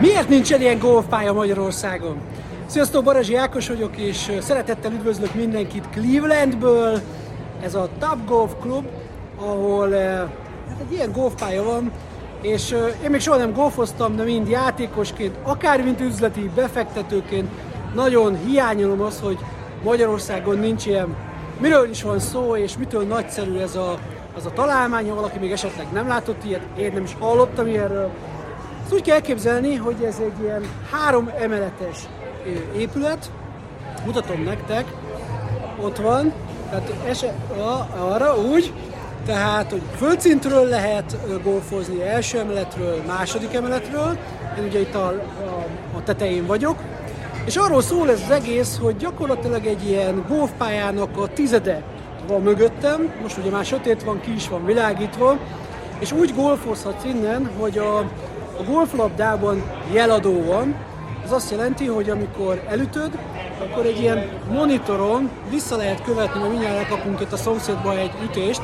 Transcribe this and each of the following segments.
Miért nincsen ilyen golfpálya Magyarországon? Sziasztok, Barazsi Ákos vagyok, és szeretettel üdvözlök mindenkit Clevelandből. Ez a Top Golf Club, ahol hát egy ilyen golfpálya van, és én még soha nem golfoztam, de mind játékosként, akár mint üzleti befektetőként nagyon hiányolom az, hogy Magyarországon nincs ilyen, miről is van szó, és mitől nagyszerű ez a, az a találmány, ha valaki még esetleg nem látott ilyet, én nem is hallottam ilyenről. Ezt úgy kell elképzelni, hogy ez egy ilyen három emeletes épület, mutatom nektek, ott van, tehát eset, arra úgy, tehát, hogy földszintről lehet golfozni, első emeletről, második emeletről, én ugye itt a, a, a tetején vagyok, és arról szól ez az egész, hogy gyakorlatilag egy ilyen golfpályának a tizede van mögöttem, most ugye már sötét van, ki is van világítva, és úgy golfozhatsz innen, hogy a, a golflabdában jeladó van, ez azt jelenti, hogy amikor elütöd, akkor egy ilyen monitoron vissza lehet követni, mert mindjárt elkapunk itt a szomszédba egy ütést,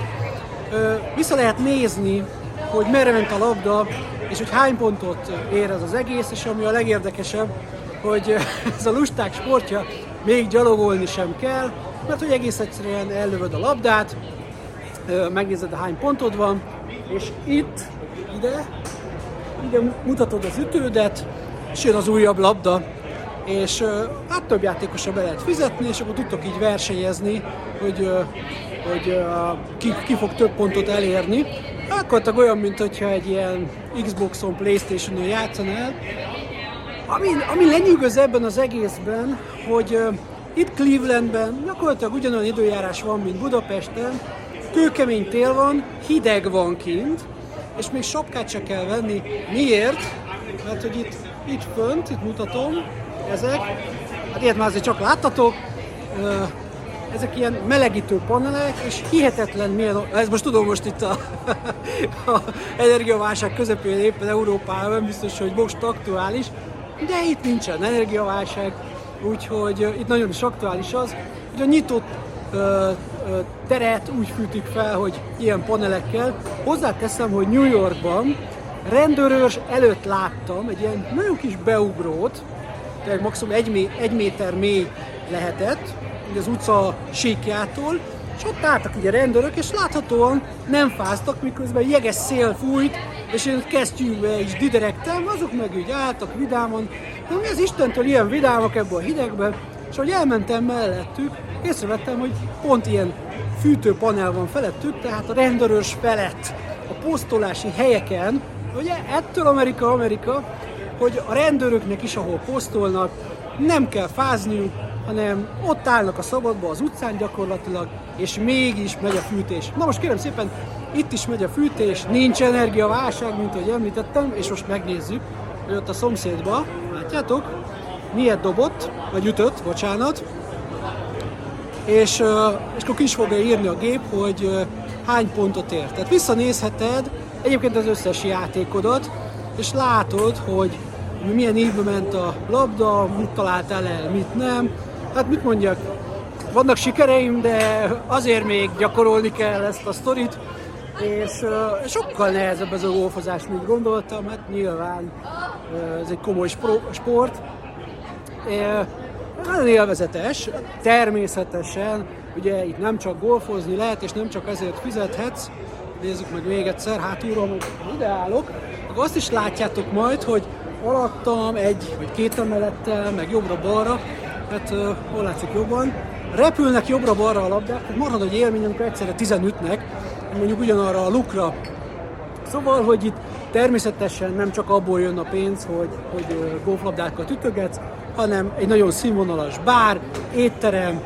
vissza lehet nézni, hogy merre ment a labda, és hogy hány pontot ér ez az egész, és ami a legérdekesebb, hogy ez a lusták sportja még gyalogolni sem kell, mert hogy egész egyszerűen ellövöd a labdát, megnézed, hány pontod van, és itt, ide, ide mutatod az ütődet, és jön az újabb labda, és hát több játékosra be lehet fizetni, és akkor tudtok így versenyezni, hogy, hogy ki, ki fog több pontot elérni. Akkor olyan, mint hogyha egy ilyen Xboxon, Playstation-on játszanál. Ami, ami lenyűgöz ebben az egészben, hogy itt Clevelandben gyakorlatilag ugyanolyan időjárás van, mint Budapesten, kőkemény tél van, hideg van kint, és még sapkát se kell venni. Miért? Mert hogy itt, itt fönt, itt mutatom, ezek, hát ilyet már azért csak láttatok, ezek ilyen melegítő panelek, és hihetetlen milyen, ez most tudom most itt a, a energiaválság közepén éppen Európában, biztos, hogy most aktuális, de itt nincsen energiaválság, úgyhogy itt nagyon is aktuális az, hogy a nyitott teret úgy fűtik fel, hogy ilyen panelekkel. Hozzáteszem, hogy New Yorkban rendőrös előtt láttam egy ilyen nagyon kis beugrót, tehát maximum egy, egy méter mély lehetett, az utca síkjától, és ott álltak ugye rendőrök, és láthatóan nem fáztak, miközben jeges szél fújt, és én kesztyűbe is diderektem, azok meg úgy álltak vidámon, de mi az Istentől ilyen vidámak ebben a hidegben, és ahogy elmentem mellettük, észrevettem, hogy pont ilyen fűtőpanel van felettük, tehát a rendőrös felett a posztolási helyeken, ugye ettől Amerika, Amerika, hogy a rendőröknek is, ahol posztolnak, nem kell fázniuk, hanem ott állnak a szabadba az utcán gyakorlatilag, és mégis megy a fűtés. Na most kérem szépen, itt is megy a fűtés, nincs energiaválság, mint ahogy említettem, és most megnézzük, hogy ott a szomszédba, látjátok, miért dobott, vagy ütött, bocsánat, és, és akkor ki is fogja írni a gép, hogy hány pontot ért. Tehát visszanézheted egyébként az összes játékodat, és látod, hogy milyen évben ment a labda, mit találtál el, mit nem. Hát mit mondjak, vannak sikereim, de azért még gyakorolni kell ezt a sztorit, és uh, sokkal nehezebb ez a golfozás, mint gondoltam, hát nyilván uh, ez egy komoly sport. Uh, nagyon élvezetes, természetesen, ugye itt nem csak golfozni lehet, és nem csak ezért fizethetsz, nézzük meg még egyszer, hátulról, hogy ide állok, akkor azt is látjátok majd, hogy alattam egy vagy két emelettel, meg jobbra-balra, hát uh, hol látszik jobban, repülnek jobbra-balra a labdák, tehát marad egy élmény, amikor egyszerre 15-nek, mondjuk ugyanarra a lukra. Szóval, hogy itt természetesen nem csak abból jön a pénz, hogy, hogy golflabdákat ütögetsz, hanem egy nagyon színvonalas bár, étterem,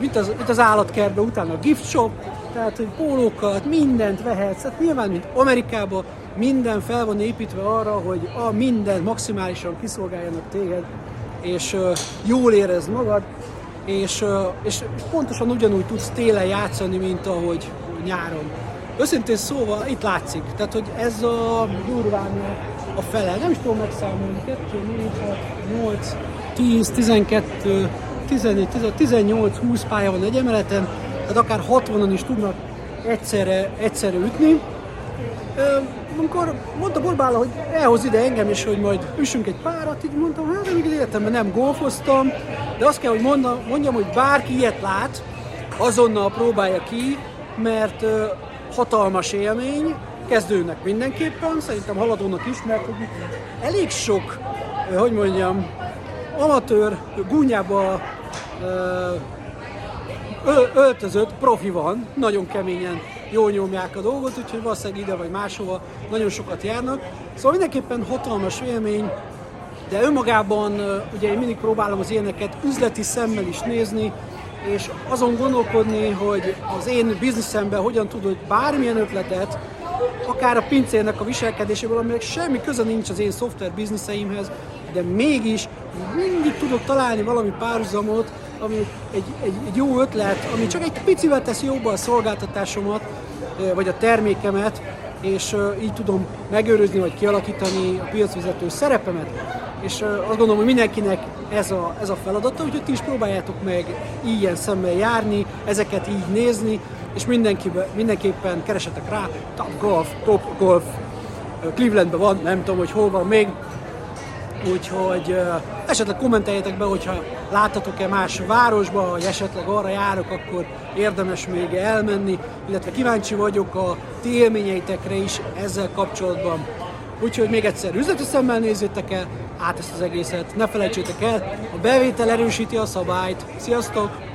mint az, mint az állatkertben, utána a gift shop, tehát hogy pólókat, mindent vehetsz, hát nyilván, mint Amerikában, minden fel van építve arra, hogy a minden maximálisan kiszolgáljanak téged, és uh, jól érezd magad, és, uh, és pontosan ugyanúgy tudsz télen játszani, mint ahogy nyáron. Őszintén szóval itt látszik, tehát hogy ez a durván a fele, nem is tudom megszámolni, 2, 4, 6, 8, 10, 12, 14, 18, 20 pálya van egy emeleten, tehát akár 60-on is tudnak egyszerre, egyszerre ütni. amikor mondta Borbála, hogy elhoz ide engem is, hogy majd üssünk egy párat, így mondtam, hát még életemben nem golfoztam, de azt kell, hogy mondjam, mondjam, hogy bárki ilyet lát, azonnal próbálja ki, mert hatalmas élmény, kezdőnek mindenképpen, szerintem haladónak is, mert elég sok, hogy mondjam, amatőr gúnyába uh, öltözött profi van, nagyon keményen jól nyomják a dolgot, úgyhogy valószínűleg ide vagy máshova nagyon sokat járnak. Szóval mindenképpen hatalmas élmény, de önmagában ugye én mindig próbálom az ilyeneket üzleti szemmel is nézni, és azon gondolkodni, hogy az én bizniszemben hogyan tudod bármilyen ötletet, akár a pincérnek a viselkedéséből, aminek semmi köze nincs az én szoftver bizniszeimhez, de mégis mindig tudok találni valami párhuzamot, ami egy, egy, egy jó ötlet, ami csak egy picivel teszi jobba a szolgáltatásomat, vagy a termékemet, és így tudom megőrizni vagy kialakítani a piacvezető szerepemet. És azt gondolom, hogy mindenkinek ez a, ez a feladata, úgyhogy ti is próbáljátok meg ilyen szemmel járni, ezeket így nézni, és mindenképpen keresetek rá, Top Golf, Top Golf, Clevelandben van, nem tudom, hogy hol van még, úgyhogy esetleg kommenteljetek be, hogyha láttatok-e más városba, vagy esetleg arra járok, akkor érdemes még elmenni, illetve kíváncsi vagyok a ti élményeitekre is ezzel kapcsolatban. Úgyhogy még egyszer üzleti szemmel nézzétek el át ezt az egészet, ne felejtsétek el, a bevétel erősíti a szabályt. Sziasztok!